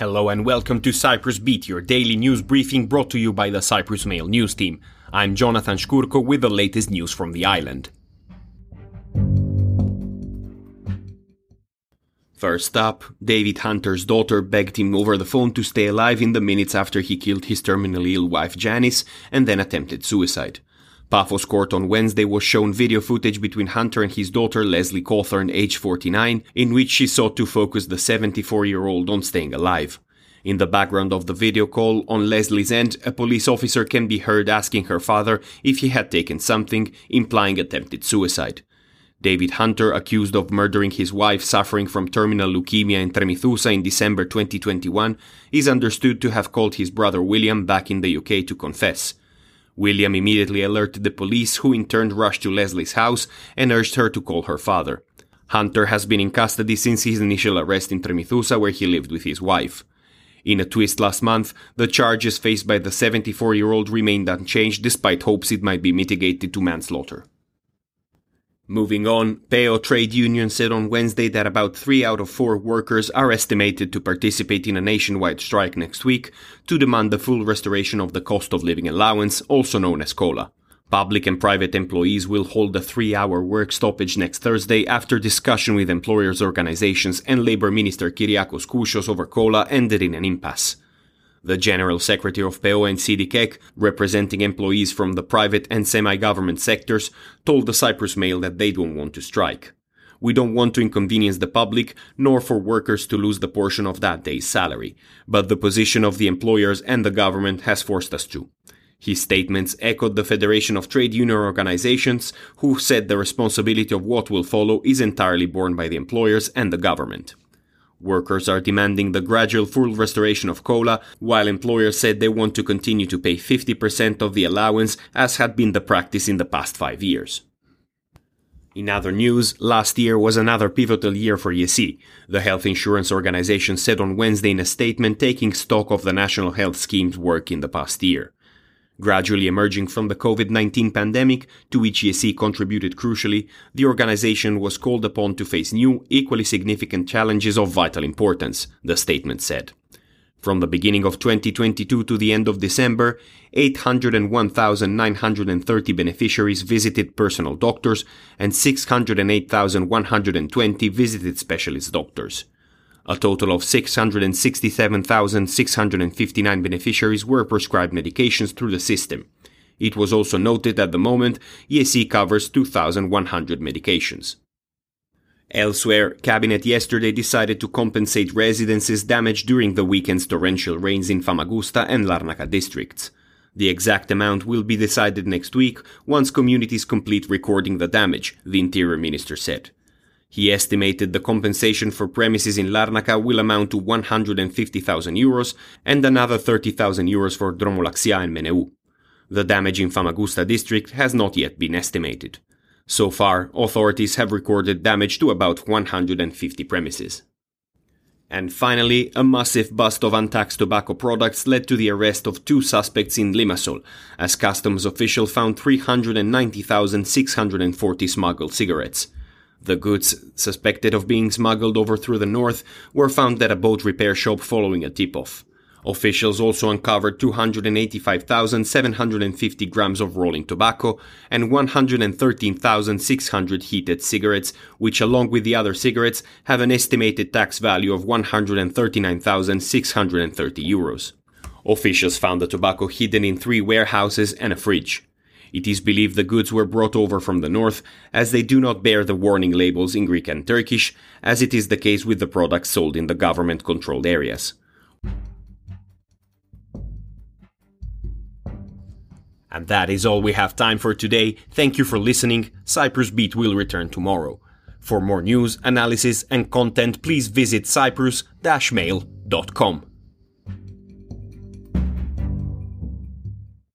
Hello and welcome to Cyprus Beat, your daily news briefing brought to you by the Cyprus Mail news team. I'm Jonathan Shkurko with the latest news from the island. First up, David Hunter's daughter begged him over the phone to stay alive in the minutes after he killed his terminally ill wife Janice and then attempted suicide. Paphos Court on Wednesday was shown video footage between Hunter and his daughter Leslie Cawthorne, age 49, in which she sought to focus the 74-year-old on staying alive. In the background of the video call, on Leslie's end, a police officer can be heard asking her father if he had taken something, implying attempted suicide. David Hunter, accused of murdering his wife suffering from terminal leukemia in Tremithusa in December 2021, is understood to have called his brother William back in the UK to confess. William immediately alerted the police, who in turn rushed to Leslie's house and urged her to call her father. Hunter has been in custody since his initial arrest in Tremithusa, where he lived with his wife. In a twist last month, the charges faced by the 74 year old remained unchanged despite hopes it might be mitigated to manslaughter. Moving on, PEO trade union said on Wednesday that about three out of four workers are estimated to participate in a nationwide strike next week to demand the full restoration of the cost of living allowance, also known as COLA. Public and private employees will hold a three hour work stoppage next Thursday after discussion with employers' organizations and Labour Minister Kyriakos Koushos over COLA ended in an impasse. The General Secretary of PEO and CDKEK, representing employees from the private and semi-government sectors, told the Cyprus Mail that they don't want to strike. We don't want to inconvenience the public, nor for workers to lose the portion of that day's salary, but the position of the employers and the government has forced us to. His statements echoed the Federation of Trade Union Organizations, who said the responsibility of what will follow is entirely borne by the employers and the government. Workers are demanding the gradual full restoration of COLA, while employers said they want to continue to pay 50% of the allowance, as had been the practice in the past five years. In other news, last year was another pivotal year for Gesy. The health insurance organization said on Wednesday in a statement taking stock of the national health scheme's work in the past year. Gradually emerging from the COVID-19 pandemic, to which Gesy contributed crucially, the organization was called upon to face new, equally significant challenges of vital importance, the statement said. From the beginning of 2022 to the end of December, 801,930 beneficiaries visited personal doctors and 608,120 visited specialist doctors. A total of 667,659 beneficiaries were prescribed medications through the system. It was also noted at the moment Gesy covers 2,100 medications. Elsewhere, Cabinet yesterday decided to compensate residences damaged during the weekend's torrential rains in Famagusta and Larnaca districts. The exact amount will be decided next week once communities complete recording the damage, the Interior Minister said. He estimated the compensation for premises in Larnaca will amount to 150,000 euros and another 30,000 euros for Dromolaxia and Meneou. The damage in Famagusta district has not yet been estimated. So far, authorities have recorded damage to about 150 premises. And finally, a massive bust of untaxed tobacco products led to the arrest of two suspects in Limassol, as customs officials found 390,640 smuggled cigarettes. The goods, suspected of being smuggled over through the north, were found at a boat repair shop following a tip-off. Officials also uncovered 285,750 grams of rolling tobacco and 113,600 heated cigarettes, which along with the other cigarettes have an estimated tax value of 139,630 euros. Officials found the tobacco hidden in three warehouses and a fridge. It is believed the goods were brought over from the north, as they do not bear the warning labels in Greek and Turkish, as it is the case with the products sold in the government controlled areas. And that is all we have time for today. Thank you for listening. Cyprus Beat will return tomorrow. For more news, analysis, and content, please visit cyprus-mail.com.